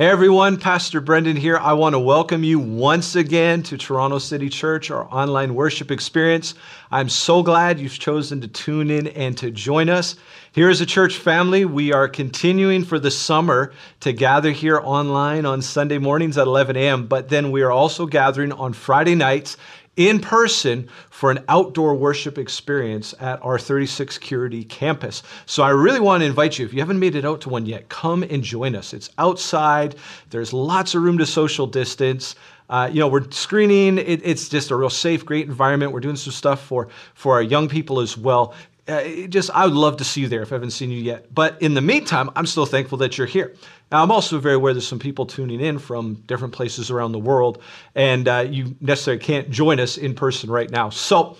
Hey everyone, Pastor Brendan here. I want to welcome you once again to Toronto City Church, our online worship experience. I'm so glad you've chosen to tune in and to join us. Here as a church family, we are continuing for the summer to gather here online on Sunday mornings at 11 a.m., but then we are also gathering on Friday nights in person for an outdoor worship experience at our 36 Security campus. So I really want to invite you, if you haven't made it out to one yet, come and join us. It's outside, there's lots of room to social distance. Uh, you know, we're screening. It, it's just a real safe, great environment. We're doing some stuff for for our young people as well uh, just I would love to see you there if I haven't seen you yet. But in the meantime, I'm still thankful that you're here. Now, I'm also very aware there's some people tuning in from different places around the world, and uh, you necessarily can't join us in person right now. So,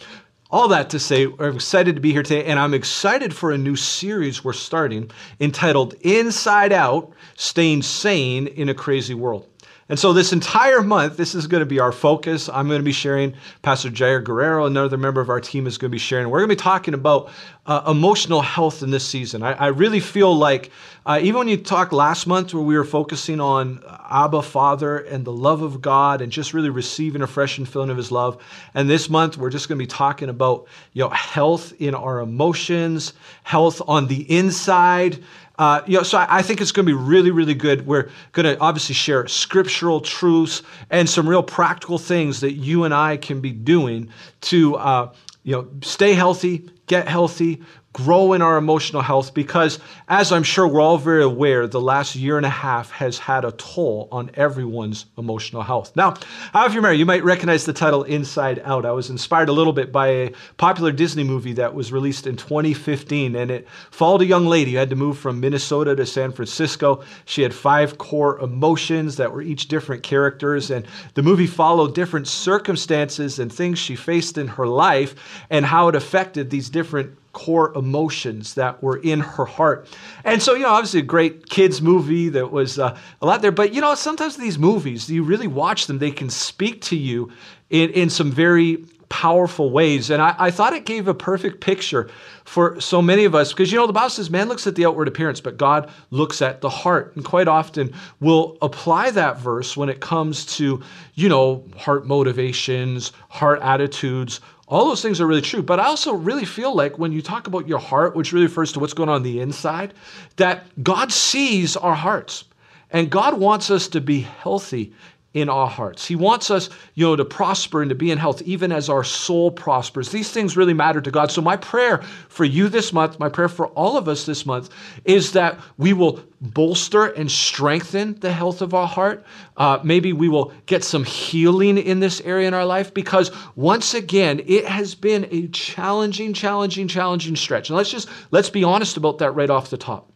all that to say, I'm excited to be here today, and I'm excited for a new series we're starting entitled Inside Out Staying Sane in a Crazy World. And so this entire month, this is going to be our focus. I'm going to be sharing, Pastor Jair Guerrero, another member of our team, is going to be sharing. We're going to be talking about uh, emotional health in this season. I, I really feel like, uh, even when you talked last month where we were focusing on Abba Father and the love of God and just really receiving a fresh and filling of His love, and this month we're just going to be talking about you know health in our emotions, health on the inside. Uh, you know, so I, I think it's going to be really, really good. We're going to obviously share scriptural truths and some real practical things that you and I can be doing to, uh, you know, stay healthy, get healthy, grow in our emotional health because, as I'm sure we're all very aware, the last year and a half has had a toll on everyone's emotional health. Now, if you're married, you might recognize the title Inside Out. I was inspired a little bit by a popular Disney movie that was released in 2015, and it followed a young lady who had to move from Minnesota to San Francisco. She had five core emotions that were each different characters, and the movie followed different circumstances and things she faced in her life and how it affected these different core emotions that were in her heart. And so, you know, obviously a great kids movie that was uh, a lot there. But, you know, sometimes these movies, you really watch them, they can speak to you in, in some very powerful ways. And I, I thought it gave a perfect picture for so many of us because, you know, the Bible says man looks at the outward appearance, but God looks at the heart. And quite often we'll apply that verse when it comes to, you know, heart motivations, heart attitudes, all those things are really true. But I also really feel like when you talk about your heart, which really refers to what's going on, on the inside, that God sees our hearts. And God wants us to be healthy in our hearts. He wants us, you know, to prosper and to be in health, even as our soul prospers. These things really matter to God. So my prayer for you this month, my prayer for all of us this month, is that we will bolster and strengthen the health of our heart. Uh, maybe we will get some healing in this area in our life because once again, it has been a challenging, challenging, challenging stretch. And let's just let's be honest about that right off the top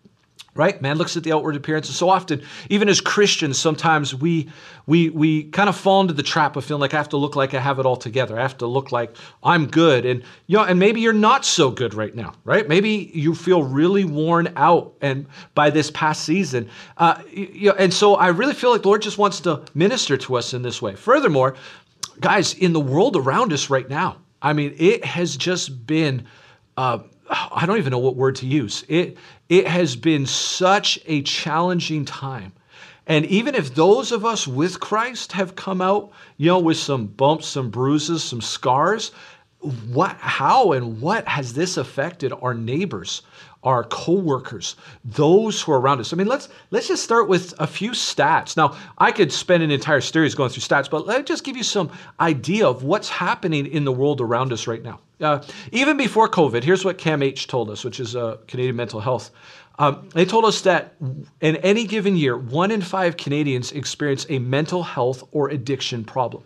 right? Man looks at the outward appearance. And so often even as christians sometimes we we we kind of fall into the trap of feeling like i have to look like i have it all together. I have to look like i'm good. And you know and maybe you're not so good right now right? Maybe you feel really worn out and by this past season. Uh, you know, and so i really feel like the lord just wants to minister to us in this way. Furthermore guys in the world around us right now i mean it has just been uh, I don't even know what word to use. It, it has been such a challenging time. And even if those of us with Christ have come out, you know, with some bumps, some bruises, some scars, what how and what has this affected our neighbors our coworkers those who are around us i mean let's let's just start with a few stats now i could spend an entire series going through stats but let me just give you some idea of what's happening in the world around us right now uh, even before covid here's what camh told us which is uh, canadian mental health um, they told us that in any given year one in five canadians experience a mental health or addiction problem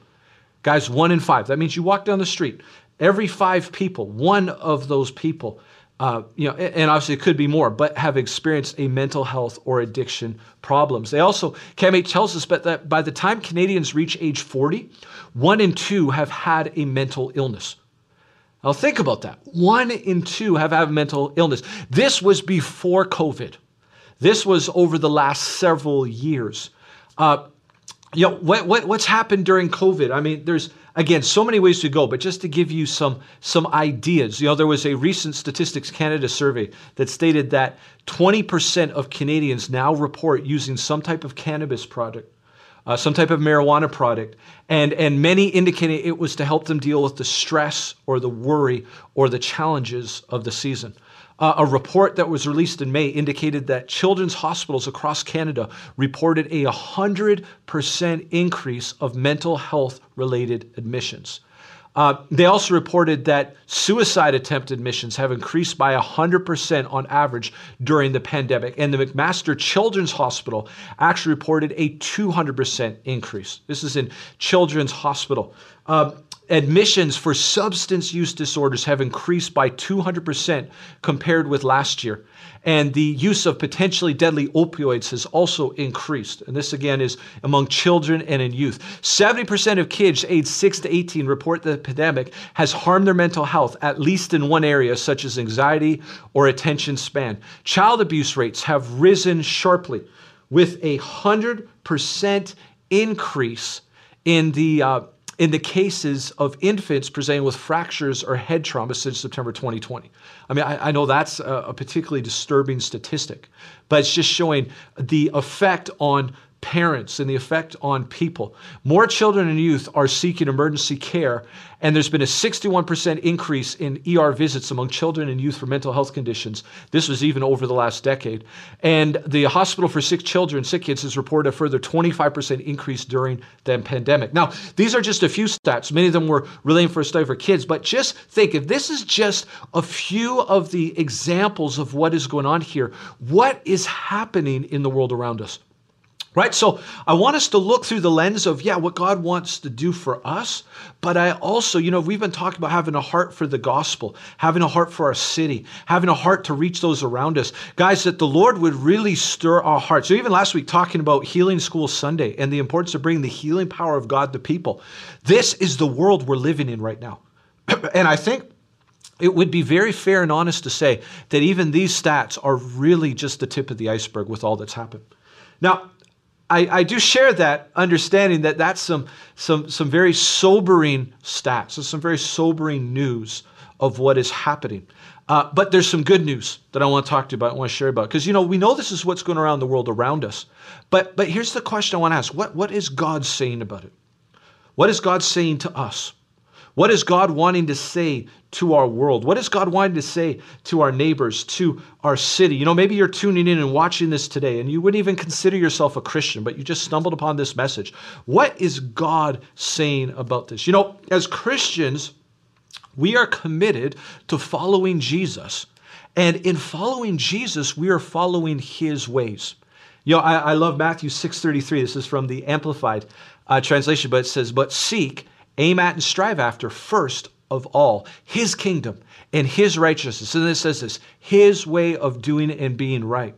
guys one in five that means you walk down the street Every five people, one of those people, uh, you know, and obviously it could be more, but have experienced a mental health or addiction problems. They also, CAMH tells us that by the time Canadians reach age 40, one in two have had a mental illness. Now think about that. One in two have had mental illness. This was before COVID. This was over the last several years. Uh, you know, what, what, what's happened during COVID? I mean, there's, again, so many ways to go, but just to give you some, some ideas, you know, there was a recent Statistics Canada survey that stated that 20% of Canadians now report using some type of cannabis product. Uh, some type of marijuana product, and, and many indicated it was to help them deal with the stress or the worry or the challenges of the season. Uh, a report that was released in May indicated that children's hospitals across Canada reported a 100% increase of mental health related admissions. Uh, they also reported that suicide attempt admissions have increased by 100% on average during the pandemic. And the McMaster Children's Hospital actually reported a 200% increase. This is in Children's Hospital. Uh, admissions for substance use disorders have increased by 200% compared with last year. And the use of potentially deadly opioids has also increased. And this again is among children and in youth. 70% of kids aged 6 to 18 report the pandemic has harmed their mental health, at least in one area, such as anxiety or attention span. Child abuse rates have risen sharply with a 100% increase in the uh, in the cases of infants presenting with fractures or head trauma since September 2020. I mean, I, I know that's a, a particularly disturbing statistic, but it's just showing the effect on parents and the effect on people. More children and youth are seeking emergency care, and there's been a 61% increase in ER visits among children and youth for mental health conditions. This was even over the last decade. And the Hospital for Sick Children, Sick Kids, has reported a further 25% increase during the pandemic. Now, these are just a few stats. Many of them were relating for a study for kids, but just think if this is just a few of the examples of what is going on here, what is happening in the world around us? Right? So I want us to look through the lens of, yeah, what God wants to do for us. But I also, you know, we've been talking about having a heart for the gospel, having a heart for our city, having a heart to reach those around us. Guys, that the Lord would really stir our hearts. So even last week, talking about Healing School Sunday and the importance of bringing the healing power of God to people. This is the world we're living in right now. and I think it would be very fair and honest to say that even these stats are really just the tip of the iceberg with all that's happened. Now, I, I do share that understanding that that's some, some, some very sobering stats, It's some very sobering news of what is happening. Uh, but there's some good news that I want to talk to you about, I want to share about. Because, you know, we know this is what's going around the world around us. But, but here's the question I want to ask what, what is God saying about it? What is God saying to us? What is God wanting to say to our world? What is God wanting to say to our neighbors, to our city? You know, maybe you're tuning in and watching this today and you wouldn't even consider yourself a Christian, but you just stumbled upon this message. What is God saying about this? You know, as Christians, we are committed to following Jesus. And in following Jesus, we are following his ways. You know, I, I love Matthew 6.33. This is from the Amplified uh, translation, but it says, but seek aim at and strive after first of all his kingdom and his righteousness. And then it says this his way of doing and being right.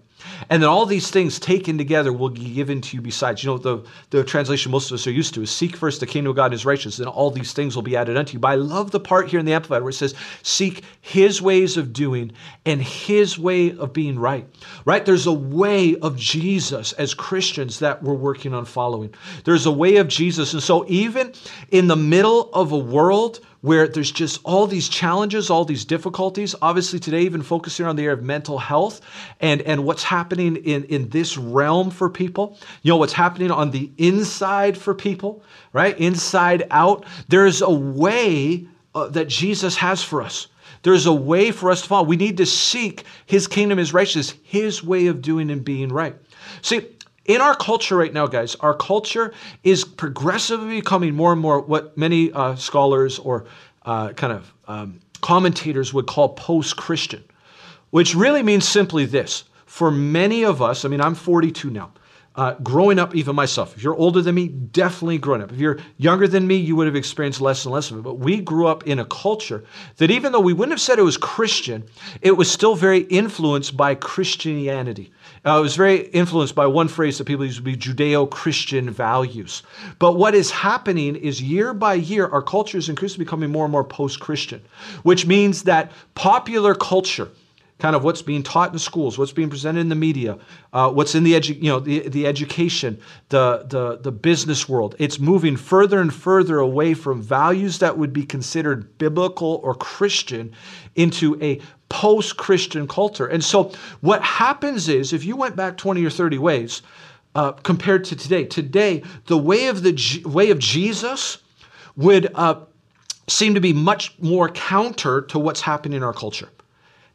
And then all these things taken together will be given to you besides. You know, the, the translation most of us are used to is seek first the kingdom of God and his righteousness, and all these things will be added unto you. But I love the part here in the Amplified where it says, seek his ways of doing and his way of being right. Right? There's a way of Jesus as Christians that we're working on following. There's a way of Jesus. And so even in the middle of a world where there's just all these challenges, all these difficulties. Obviously, today, even focusing on the area of mental health and, and what's happening in, in this realm for people. You know, what's happening on the inside for people, right? Inside out. There's a way uh, that Jesus has for us. There's a way for us to follow. We need to seek his kingdom, his righteousness, his way of doing and being right. See, in our culture right now, guys, our culture is progressively becoming more and more what many uh, scholars or uh, kind of um, commentators would call post Christian, which really means simply this. For many of us, I mean, I'm 42 now. Uh, growing up, even myself, if you're older than me, definitely growing up. If you're younger than me, you would have experienced less and less of it. But we grew up in a culture that even though we wouldn't have said it was Christian, it was still very influenced by Christianity. Uh, it was very influenced by one phrase that people use to be Judeo Christian values. But what is happening is year by year, our culture is increasingly becoming more and more post Christian, which means that popular culture kind of what's being taught in schools, what's being presented in the media, uh, what's in the, edu- you know, the, the education, the, the, the business world. It's moving further and further away from values that would be considered biblical or Christian into a post Christian culture. And so what happens is if you went back 20 or 30 ways uh, compared to today, today, the way of, the G- way of Jesus would uh, seem to be much more counter to what's happening in our culture.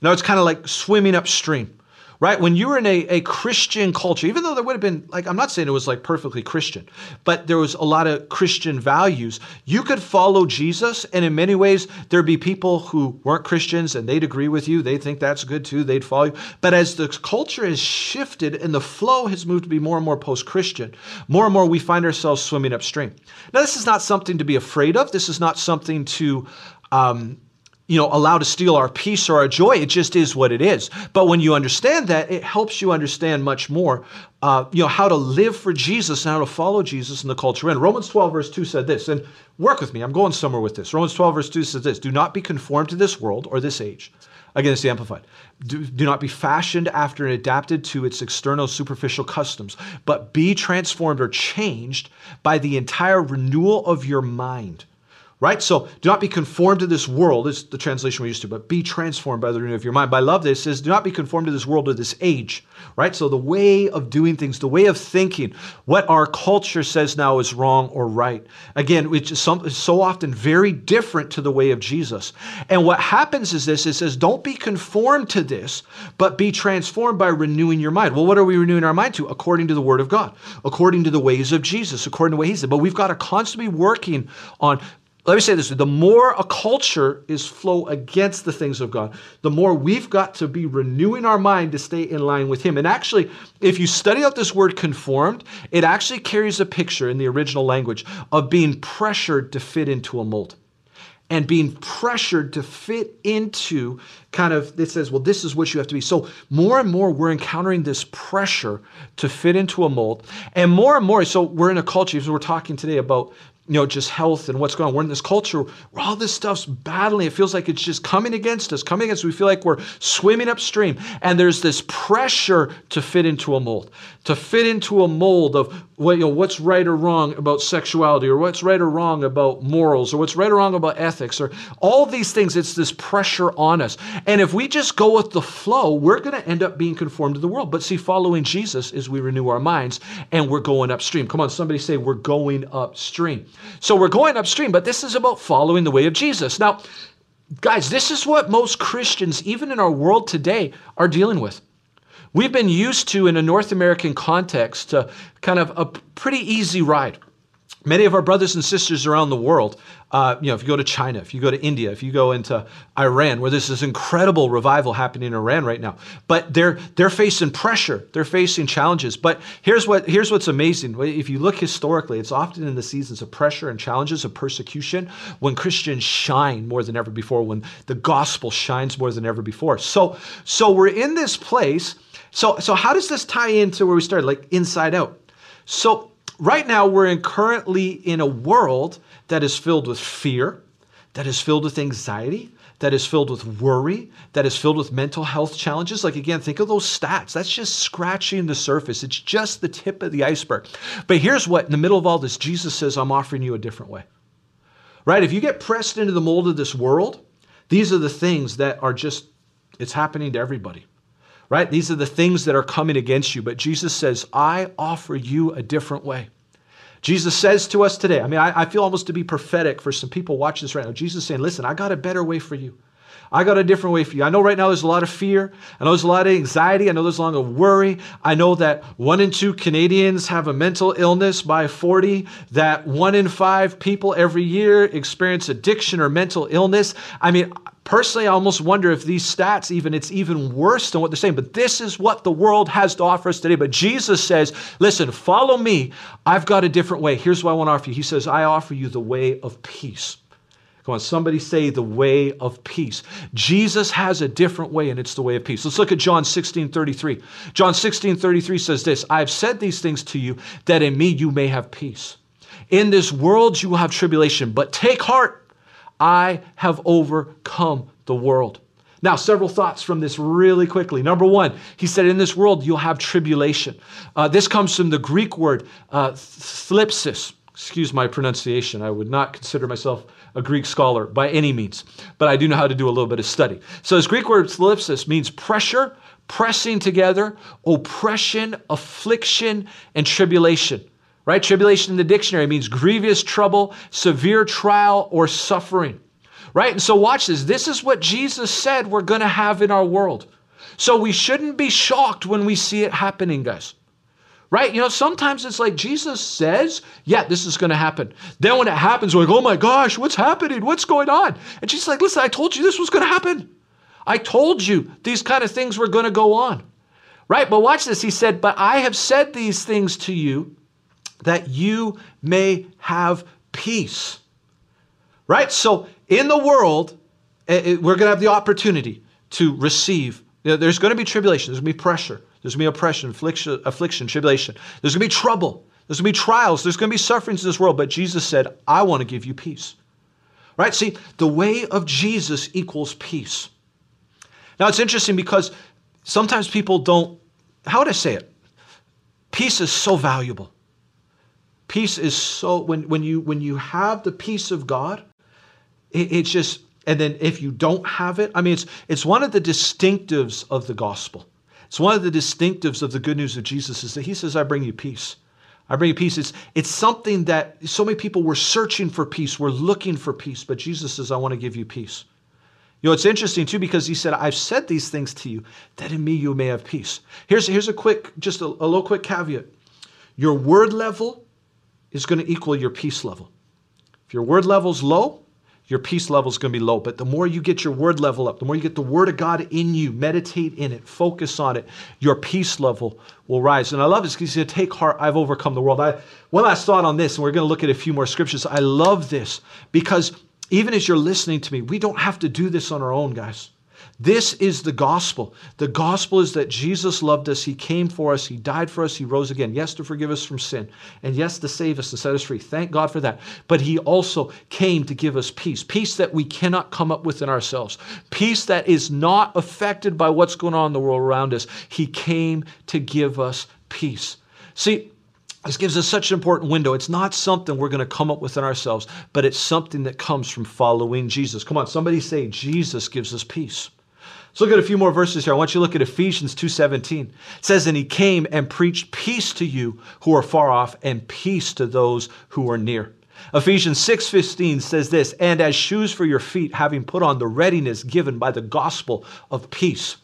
Now it's kind of like swimming upstream, right? When you were in a, a Christian culture, even though there would have been, like, I'm not saying it was like perfectly Christian, but there was a lot of Christian values, you could follow Jesus. And in many ways, there'd be people who weren't Christians and they'd agree with you. They'd think that's good too. They'd follow you. But as the culture has shifted and the flow has moved to be more and more post Christian, more and more we find ourselves swimming upstream. Now, this is not something to be afraid of. This is not something to, um, you know, allow to steal our peace or our joy. It just is what it is. But when you understand that, it helps you understand much more, uh, you know, how to live for Jesus and how to follow Jesus in the culture. And Romans 12, verse 2 said this, and work with me, I'm going somewhere with this. Romans 12, verse 2 says this Do not be conformed to this world or this age. Again, it's the Amplified. Do, do not be fashioned after and adapted to its external superficial customs, but be transformed or changed by the entire renewal of your mind right? So do not be conformed to this world, is the translation we used to, but be transformed by the renewal of your mind. But I love this, is do not be conformed to this world or this age, right? So the way of doing things, the way of thinking, what our culture says now is wrong or right. Again, which is so often very different to the way of Jesus. And what happens is this, it says, don't be conformed to this, but be transformed by renewing your mind. Well, what are we renewing our mind to? According to the word of God, according to the ways of Jesus, according to what he said. But we've got to constantly be working on let me say this the more a culture is flow against the things of God, the more we've got to be renewing our mind to stay in line with Him. And actually, if you study out this word conformed, it actually carries a picture in the original language of being pressured to fit into a mold and being pressured to fit into kind of it says well this is what you have to be so more and more we're encountering this pressure to fit into a mold and more and more so we're in a culture as we're talking today about you know, just health and what's going on. We're in this culture where all this stuff's battling. It feels like it's just coming against us, coming against us. We feel like we're swimming upstream. And there's this pressure to fit into a mold, to fit into a mold of what, you know, what's right or wrong about sexuality, or what's right or wrong about morals, or what's right or wrong about ethics, or all these things. It's this pressure on us. And if we just go with the flow, we're going to end up being conformed to the world. But see, following Jesus is we renew our minds and we're going upstream. Come on, somebody say, we're going upstream. So we're going upstream, but this is about following the way of Jesus. Now, guys, this is what most Christians, even in our world today, are dealing with. We've been used to, in a North American context, to kind of a pretty easy ride. Many of our brothers and sisters around the world, uh, you know, if you go to China, if you go to India, if you go into Iran, where there's this incredible revival happening in Iran right now, but they're they're facing pressure, they're facing challenges. But here's what here's what's amazing. If you look historically, it's often in the seasons of pressure and challenges of persecution when Christians shine more than ever before, when the gospel shines more than ever before. So so we're in this place. So so how does this tie into where we started, like inside out? So right now we're in currently in a world that is filled with fear, that is filled with anxiety, that is filled with worry, that is filled with mental health challenges. Like, again, think of those stats. That's just scratching the surface. It's just the tip of the iceberg. But here's what in the middle of all this, Jesus says, I'm offering you a different way. Right? If you get pressed into the mold of this world, these are the things that are just, it's happening to everybody right? These are the things that are coming against you. But Jesus says, I offer you a different way. Jesus says to us today, I mean, I, I, feel almost to be prophetic for some people watching this right now. Jesus saying, listen, I got a better way for you. I got a different way for you. I know right now there's a lot of fear. I know there's a lot of anxiety. I know there's a lot of worry. I know that one in two Canadians have a mental illness by 40, that one in five people every year experience addiction or mental illness. I mean, Personally, I almost wonder if these stats even it's even worse than what they're saying. But this is what the world has to offer us today. But Jesus says, "Listen, follow me. I've got a different way. Here's what I want to offer you." He says, "I offer you the way of peace." Come on, somebody say the way of peace. Jesus has a different way, and it's the way of peace. Let's look at John 16 33. John 16 33 says this I've said these things to you that in me you may have peace. In this world you will have tribulation, but take heart. I have overcome the world. Now, several thoughts from this really quickly. Number one, he said, In this world, you'll have tribulation. Uh, this comes from the Greek word uh, thlipsis. Excuse my pronunciation. I would not consider myself a Greek scholar by any means, but I do know how to do a little bit of study. So, this Greek word thlipsis means pressure, pressing together, oppression, affliction, and tribulation. Right? Tribulation in the dictionary means grievous trouble, severe trial, or suffering. Right? And so, watch this. This is what Jesus said we're going to have in our world. So, we shouldn't be shocked when we see it happening, guys. Right? You know, sometimes it's like Jesus says, yeah, this is going to happen. Then when it happens, we're like, oh my gosh, what's happening? What's going on? And she's like, listen, I told you this was going to happen. I told you these kind of things were going to go on. Right? But watch this. He said, But I have said these things to you that you may have peace. Right? So in the world, eh, eh, we're going to have the opportunity to receive. There's going to be tribulation, there's going to be pressure, there's going to be oppression, affliction, affliction tribulation, there's going to be trouble, there's going to be trials, there's going to be sufferings in this world. But Jesus said, I want to give you peace. Right? See, the way of Jesus equals peace. Now it's interesting because sometimes people don't, how would I say it? Peace is so valuable. Peace is so when when you when you have the peace of God, it, it's just and then if you don't have it, I mean it's it's one of the distinctives of the gospel. It's one of the distinctives of the good news of Jesus is that he says, I bring you peace. I bring you peace. It's, it's something that so many people were searching for peace, were looking for peace, but Jesus says, I want to give you peace. You know, it's interesting too because he said, I've said these things to you that in me you may have peace. Here's, here's a quick, just a, a little quick caveat. Your word level is going to equal your peace level. If your word level's low, your peace level is going to be low. But the more you get your word level up, the more you get the word of God in you, meditate in it, focus on it, your peace level will rise. And I love this because he said, Take heart, I've overcome the world. I, one last thought on this, and we're going to look at a few more scriptures. I love this because even as you're listening to me, we don't have to do this on our own, guys. This is the gospel. The gospel is that Jesus loved us. He came for us. He died for us. He rose again. Yes, to forgive us from sin. And yes, to save us and set us free. Thank God for that. But He also came to give us peace peace that we cannot come up with in ourselves, peace that is not affected by what's going on in the world around us. He came to give us peace. See, this gives us such an important window. It's not something we're going to come up with in ourselves, but it's something that comes from following Jesus. Come on, somebody say, Jesus gives us peace. Let's look at a few more verses here. I want you to look at Ephesians 2:17. It says, And he came and preached peace to you who are far off, and peace to those who are near. Ephesians 6:15 says this, and as shoes for your feet, having put on the readiness given by the gospel of peace.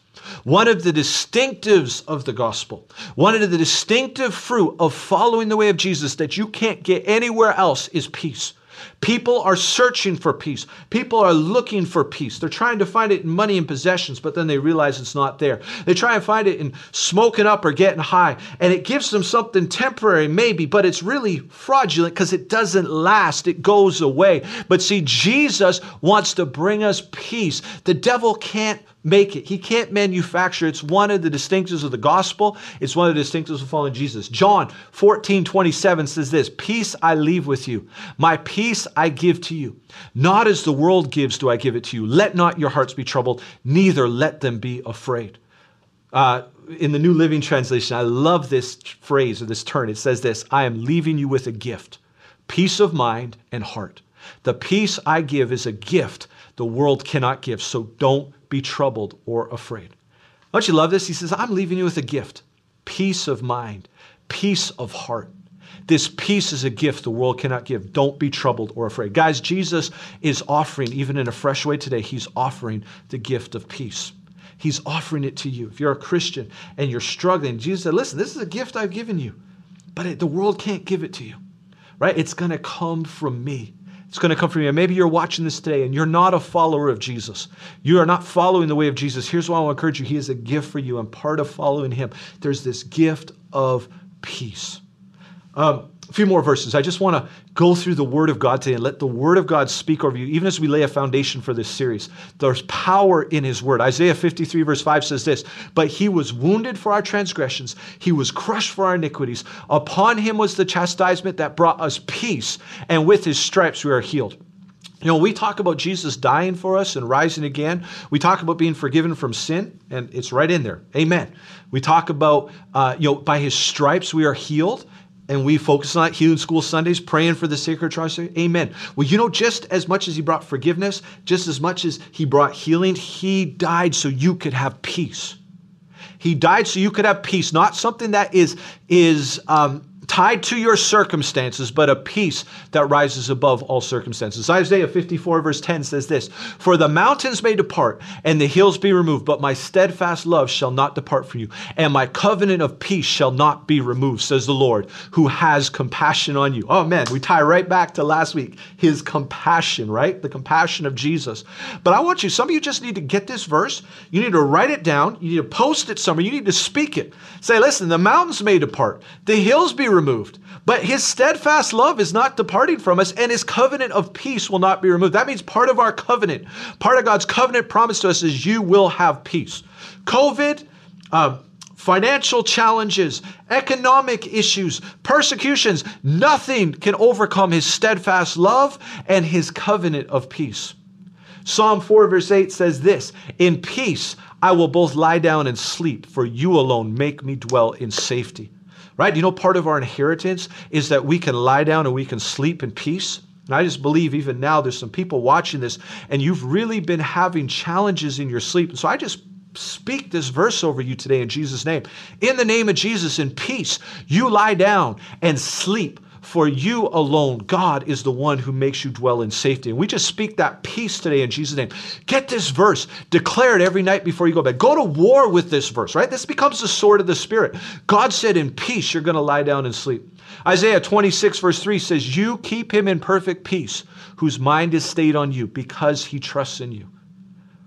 One of the distinctives of the gospel, one of the distinctive fruit of following the way of Jesus that you can't get anywhere else is peace. People are searching for peace. People are looking for peace. They're trying to find it in money and possessions, but then they realize it's not there. They try and find it in smoking up or getting high, and it gives them something temporary, maybe, but it's really fraudulent because it doesn't last. It goes away. But see, Jesus wants to bring us peace. The devil can't make it. He can't manufacture. It's one of the distinctives of the gospel. It's one of the distinctives of following Jesus. John 14, 27 says this Peace I leave with you, my peace I give to you. Not as the world gives do I give it to you. Let not your hearts be troubled, neither let them be afraid. Uh, in the New Living Translation, I love this phrase or this turn. It says this I am leaving you with a gift, peace of mind and heart. The peace I give is a gift the world cannot give. So don't be troubled or afraid. Don't you love this? He says, I'm leaving you with a gift peace of mind, peace of heart. This peace is a gift the world cannot give. Don't be troubled or afraid. Guys, Jesus is offering, even in a fresh way today, he's offering the gift of peace. He's offering it to you. If you're a Christian and you're struggling, Jesus said, Listen, this is a gift I've given you, but it, the world can't give it to you, right? It's going to come from me. It's going to come from you. Maybe you're watching this today and you're not a follower of Jesus. You are not following the way of Jesus. Here's why I want to encourage you He is a gift for you, and part of following Him, there's this gift of peace. Um, a few more verses. I just want to go through the Word of God today and let the Word of God speak over you, even as we lay a foundation for this series. There's power in His Word. Isaiah 53, verse 5 says this But He was wounded for our transgressions, He was crushed for our iniquities. Upon Him was the chastisement that brought us peace, and with His stripes we are healed. You know, we talk about Jesus dying for us and rising again. We talk about being forgiven from sin, and it's right in there. Amen. We talk about, uh, you know, by his stripes we are healed, and we focus on that. Healing School Sundays, praying for the sacred trust. Amen. Well, you know, just as much as he brought forgiveness, just as much as he brought healing, he died so you could have peace. He died so you could have peace, not something that is is um, tied to your circumstances, but a peace that rises above all circumstances. Isaiah 54, verse 10 says this For the mountains may depart and the hills be removed, but my steadfast love shall not depart from you, and my covenant of peace shall not be removed, says the Lord, who has compassion on you. Oh man, we tie right back to last week. His compassion, right? The compassion of Jesus. But I want you, some of you just need to get this verse. You need to write it down. You need to post it somewhere. You need to speak it. Say, listen, the mountains may depart, the hills be removed. But his steadfast love is not departing from us, and his covenant of peace will not be removed. That means part of our covenant, part of God's covenant promise to us is you will have peace. COVID, uh, financial challenges, economic issues, persecutions, nothing can overcome his steadfast love and his covenant of peace. Psalm 4, verse 8 says this In peace I will both lie down and sleep, for you alone make me dwell in safety right? You know, part of our inheritance is that we can lie down and we can sleep in peace. And I just believe even now there's some people watching this and you've really been having challenges in your sleep. And so I just speak this verse over you today in Jesus' name. In the name of Jesus, in peace, you lie down and sleep for you alone, God is the one who makes you dwell in safety. And we just speak that peace today in Jesus' name. Get this verse, declare it every night before you go to bed. Go to war with this verse, right? This becomes the sword of the Spirit. God said, In peace, you're going to lie down and sleep. Isaiah 26, verse 3 says, You keep him in perfect peace, whose mind is stayed on you because he trusts in you.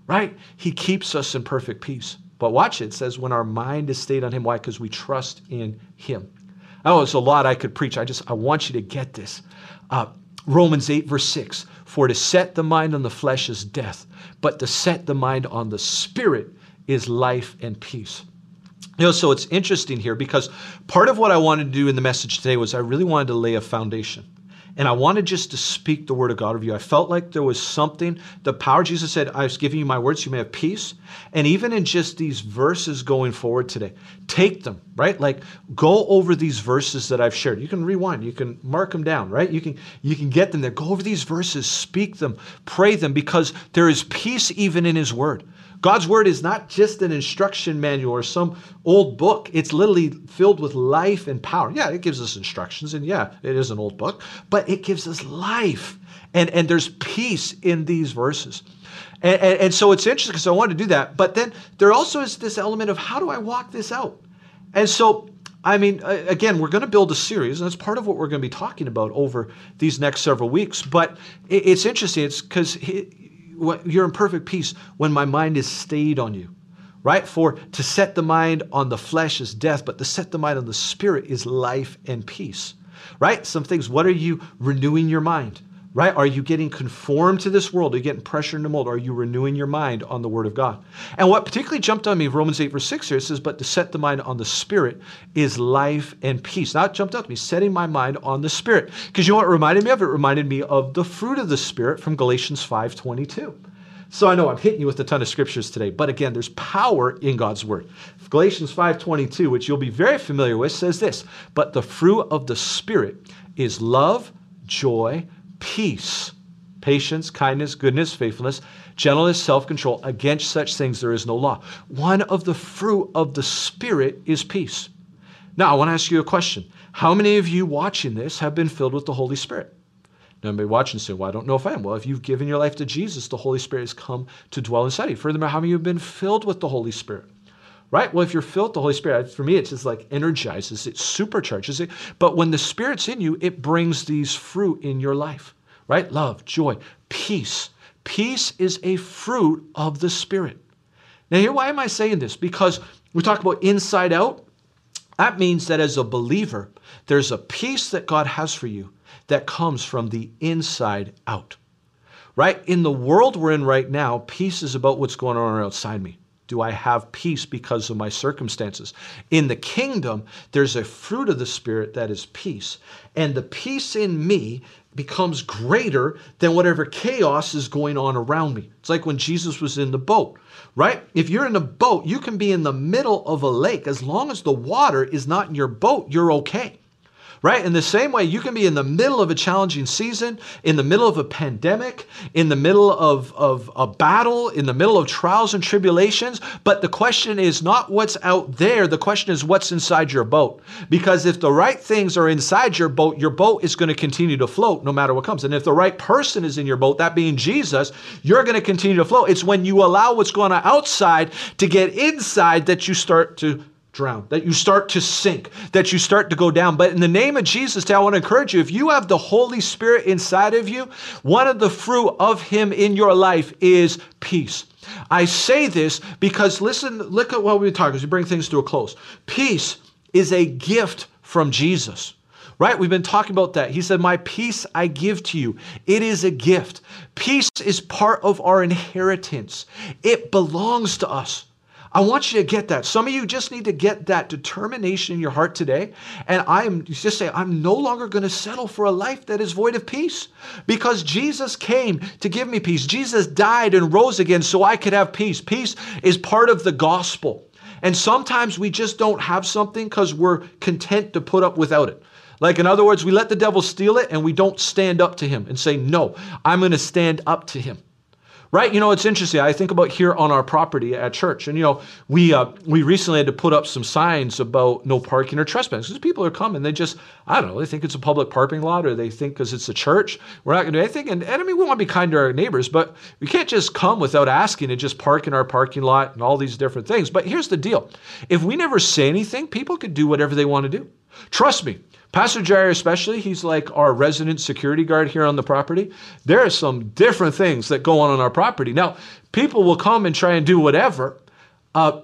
Right? He keeps us in perfect peace. But watch it, it says, when our mind is stayed on him. Why? Because we trust in him. Oh, it's a lot I could preach. I just I want you to get this. Uh, Romans 8, verse 6 For to set the mind on the flesh is death, but to set the mind on the spirit is life and peace. You know, so it's interesting here because part of what I wanted to do in the message today was I really wanted to lay a foundation. And I wanted just to speak the word of God over you. I felt like there was something, the power, Jesus said, I was giving you my words, you may have peace. And even in just these verses going forward today, take them, right? Like go over these verses that I've shared. You can rewind, you can mark them down, right? You can you can get them there. Go over these verses, speak them, pray them, because there is peace even in his word. God's word is not just an instruction manual or some old book. It's literally filled with life and power. Yeah, it gives us instructions, and yeah, it is an old book, but it gives us life. And, and there's peace in these verses. And, and, and so it's interesting because I wanted to do that. But then there also is this element of how do I walk this out? And so I mean, again, we're going to build a series, and that's part of what we're going to be talking about over these next several weeks. But it's interesting. It's because you're in perfect peace when my mind is stayed on you right? For to set the mind on the flesh is death but to set the mind on the spirit is life and peace right? Some things what are you renewing your mind right? Are you getting conformed to this world? Are you getting pressure in the mold? Are you renewing your mind on the Word of God? And what particularly jumped on me, Romans 8, verse 6 here, it says, But to set the mind on the Spirit is life and peace. Now it jumped out to me, setting my mind on the Spirit. Because you know what it reminded me of? It reminded me of the fruit of the Spirit from Galatians 5 22. So I know I'm hitting you with a ton of scriptures today, but again, there's power in God's word. Galatians 5:22, which you'll be very familiar with, says this, "But the fruit of the spirit is love, joy, peace, patience, kindness, goodness, faithfulness, gentleness, self control. Against such things there is no law. One of the fruit of the Spirit is peace. Now, I want to ask you a question. How many of you watching this have been filled with the Holy Spirit? Now, watching say, Well, I don't know if I am. Well, if you've given your life to Jesus, the Holy Spirit has come to dwell inside you. Furthermore, how many of you have been filled with the Holy Spirit? Right? Well, if you're filled with the Holy Spirit, for me, it's just like energizes, it supercharges it. But when the Spirit's in you, it brings these fruit in your life right? Love, joy, peace. Peace is a fruit of the Spirit. Now, here, why am I saying this? Because we talk about inside out. That means that as a believer, there's a peace that God has for you that comes from the inside out. Right? In the world we're in right now, peace is about what's going on outside me. Do I have peace because of my circumstances? In the kingdom, there's a fruit of the Spirit that is peace. And the peace in me becomes greater than whatever chaos is going on around me. It's like when Jesus was in the boat, right? If you're in a boat, you can be in the middle of a lake. As long as the water is not in your boat, you're okay right? In the same way, you can be in the middle of a challenging season, in the middle of a pandemic, in the middle of, of a battle, in the middle of trials and tribulations. But the question is not what's out there, the question is what's inside your boat. Because if the right things are inside your boat, your boat is going to continue to float no matter what comes. And if the right person is in your boat, that being Jesus, you're going to continue to float. It's when you allow what's going on outside to get inside that you start to drown, that you start to sink, that you start to go down. But in the name of Jesus, I want to encourage you if you have the Holy Spirit inside of you, one of the fruit of Him in your life is peace. I say this because listen, look at what we're talking as we bring things to a close. Peace is a gift from Jesus. Right? We've been talking about that. He said, My peace I give to you. It is a gift. Peace is part of our inheritance, it belongs to us. I want you to get that. Some of you just need to get that determination in your heart today. And I am just saying, I'm no longer going to settle for a life that is void of peace because Jesus came to give me peace. Jesus died and rose again so I could have peace. Peace is part of the gospel. And sometimes we just don't have something because we're content to put up without it. Like, in other words, we let the devil steal it and we don't stand up to him and say, No, I'm going to stand up to him right? You know, it's interesting. I think about here on our property at church, and you know, we uh, we recently had to put up some signs about no parking or trespassing because people are coming. They just, I don't know, they think it's a public parking lot, or they think because it's a church, we're not going to do anything. And, and I mean, we want to be kind to our neighbors, but we can't just come without asking and just park in our parking lot and all these different things. But here's the deal: if we never say anything, people could do whatever they want to do. Trust me, Pastor Jerry, especially, he's like our resident security guard here on the property. There are some different things that go on on our property. Now, people will come and try and do whatever. Uh,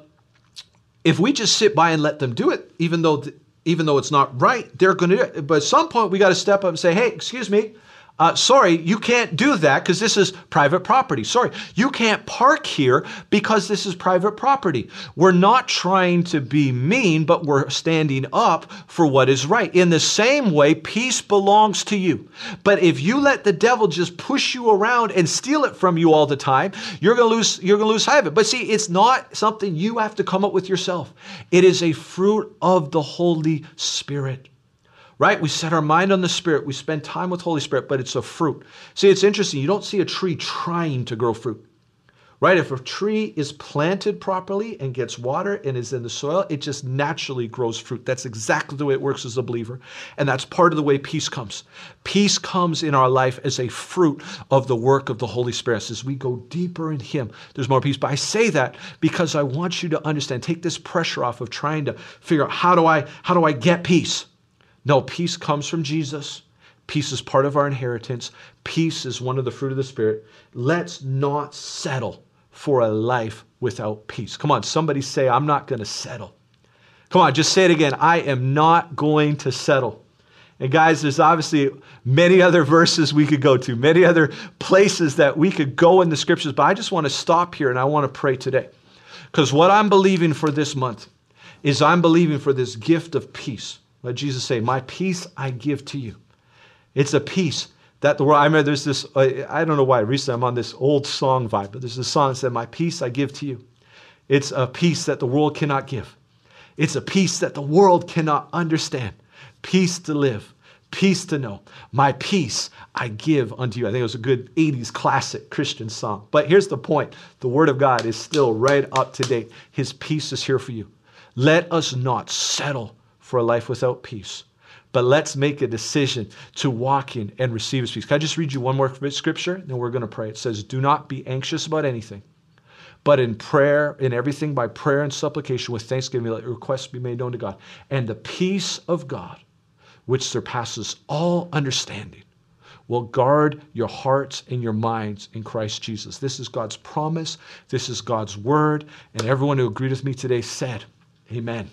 if we just sit by and let them do it, even though even though it's not right, they're going to do it. But at some point, we got to step up and say, "Hey, excuse me, uh, sorry, you can't do that because this is private property. Sorry, you can't park here because this is private property. We're not trying to be mean, but we're standing up for what is right. In the same way, peace belongs to you. But if you let the devil just push you around and steal it from you all the time, you're gonna lose. You're gonna lose sight of it. But see, it's not something you have to come up with yourself. It is a fruit of the Holy Spirit right? We set our mind on the Spirit. We spend time with Holy Spirit, but it's a fruit. See, it's interesting. You don't see a tree trying to grow fruit, right? If a tree is planted properly and gets water and is in the soil, it just naturally grows fruit. That's exactly the way it works as a believer. And that's part of the way peace comes. Peace comes in our life as a fruit of the work of the Holy Spirit. As we go deeper in Him, there's more peace. But I say that because I want you to understand, take this pressure off of trying to figure out how do I, how do I get peace? No, peace comes from Jesus. Peace is part of our inheritance. Peace is one of the fruit of the Spirit. Let's not settle for a life without peace. Come on, somebody say, I'm not going to settle. Come on, just say it again. I am not going to settle. And guys, there's obviously many other verses we could go to, many other places that we could go in the scriptures, but I just want to stop here and I want to pray today. Because what I'm believing for this month is I'm believing for this gift of peace. Let Jesus say, My peace I give to you. It's a peace that the world, I remember there's this, I don't know why, recently I'm on this old song vibe, but there's this song that said, My peace I give to you. It's a peace that the world cannot give. It's a peace that the world cannot understand. Peace to live, peace to know. My peace I give unto you. I think it was a good 80s classic Christian song. But here's the point the Word of God is still right up to date. His peace is here for you. Let us not settle for a life without peace. But let's make a decision to walk in and receive his peace. Can I just read you one more scripture? Then we're going to pray. It says, Do not be anxious about anything, but in prayer, in everything by prayer and supplication with thanksgiving, let your requests be made known to God. And the peace of God, which surpasses all understanding, will guard your hearts and your minds in Christ Jesus. This is God's promise. This is God's word. And everyone who agreed with me today said, Amen.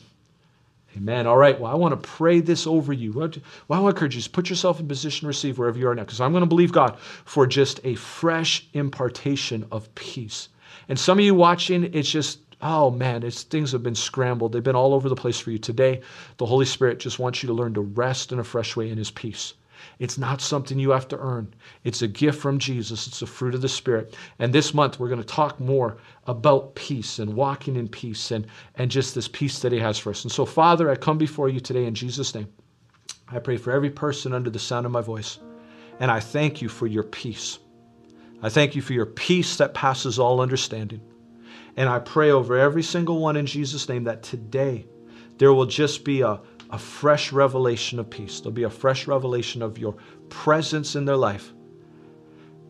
Amen. All right. Well, I want to pray this over you. Well, I want to encourage you to put yourself in position to receive wherever you are now, because I'm going to believe God for just a fresh impartation of peace. And some of you watching, it's just oh man, it's, things have been scrambled. They've been all over the place for you. Today, the Holy Spirit just wants you to learn to rest in a fresh way in His peace. It's not something you have to earn. It's a gift from Jesus. It's a fruit of the Spirit. And this month, we're going to talk more about peace and walking in peace and, and just this peace that He has for us. And so, Father, I come before you today in Jesus' name. I pray for every person under the sound of my voice. And I thank you for your peace. I thank you for your peace that passes all understanding. And I pray over every single one in Jesus' name that today there will just be a, a fresh revelation of peace. There'll be a fresh revelation of your presence in their life.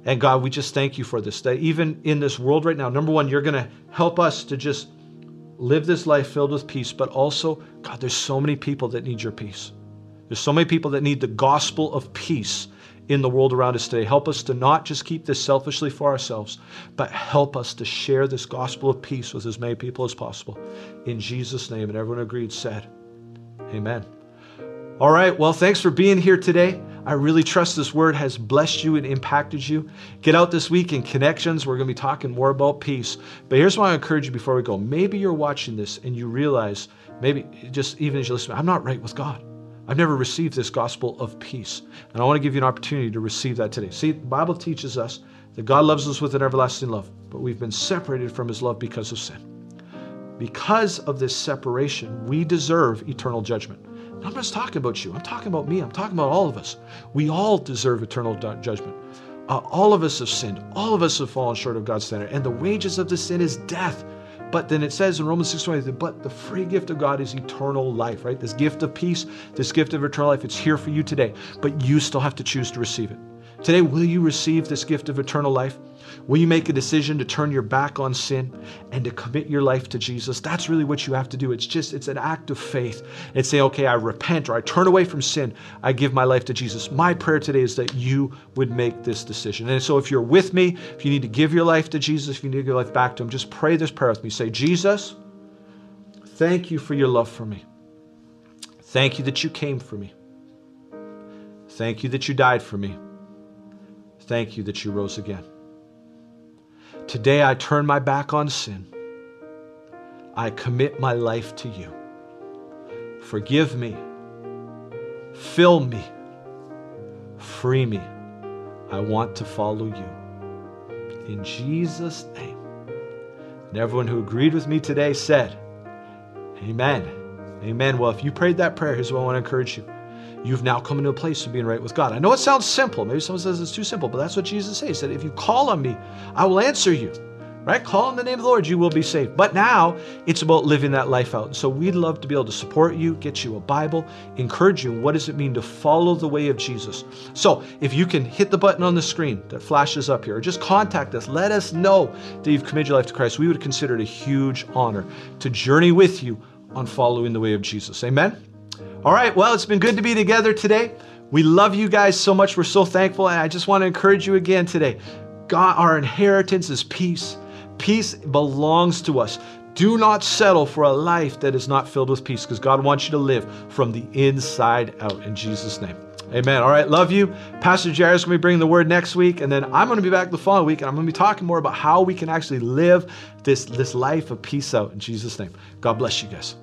And God, we just thank you for this. That even in this world right now, number one, you're going to help us to just live this life filled with peace, but also, God, there's so many people that need your peace. There's so many people that need the gospel of peace in the world around us today. Help us to not just keep this selfishly for ourselves, but help us to share this gospel of peace with as many people as possible. In Jesus' name. And everyone agreed, said, Amen. All right. Well, thanks for being here today. I really trust this word has blessed you and impacted you. Get out this week in connections. We're going to be talking more about peace. But here's what I encourage you before we go. Maybe you're watching this and you realize, maybe just even as you listen, I'm not right with God. I've never received this gospel of peace. And I want to give you an opportunity to receive that today. See, the Bible teaches us that God loves us with an everlasting love, but we've been separated from his love because of sin. Because of this separation, we deserve eternal judgment. I'm not just talking about you. I'm talking about me. I'm talking about all of us. We all deserve eternal judgment. Uh, all of us have sinned. All of us have fallen short of God's standard. And the wages of the sin is death. But then it says in Romans 6:20, but the free gift of God is eternal life, right? This gift of peace, this gift of eternal life, it's here for you today, but you still have to choose to receive it. Today, will you receive this gift of eternal life? Will you make a decision to turn your back on sin and to commit your life to Jesus? That's really what you have to do. It's just, it's an act of faith. It's saying, okay, I repent or I turn away from sin. I give my life to Jesus. My prayer today is that you would make this decision. And so if you're with me, if you need to give your life to Jesus, if you need to give your life back to Him, just pray this prayer with me. Say, Jesus, thank you for your love for me. Thank you that you came for me. Thank you that you died for me. Thank you that you rose again. Today I turn my back on sin. I commit my life to you. Forgive me. Fill me. Free me. I want to follow you. In Jesus' name. And everyone who agreed with me today said, Amen. Amen. Well, if you prayed that prayer, here's what I want to encourage you you've now come into a place of being right with God. I know it sounds simple. Maybe someone says it's too simple, but that's what Jesus says. He said, if you call on me, I will answer you. Right? Call on the name of the Lord, you will be saved. But now it's about living that life out. And so we'd love to be able to support you, get you a Bible, encourage you. What does it mean to follow the way of Jesus? So if you can hit the button on the screen that flashes up here, or just contact us, let us know that you've committed your life to Christ. We would consider it a huge honor to journey with you on following the way of Jesus. Amen. All right, well, it's been good to be together today. We love you guys so much. We're so thankful. And I just want to encourage you again today. God, our inheritance is peace. Peace belongs to us. Do not settle for a life that is not filled with peace because God wants you to live from the inside out in Jesus' name. Amen. All right, love you. Pastor Jairus going to be bringing the word next week, and then I'm going to be back the following week, and I'm going to be talking more about how we can actually live this, this life of peace out in Jesus' name. God bless you guys.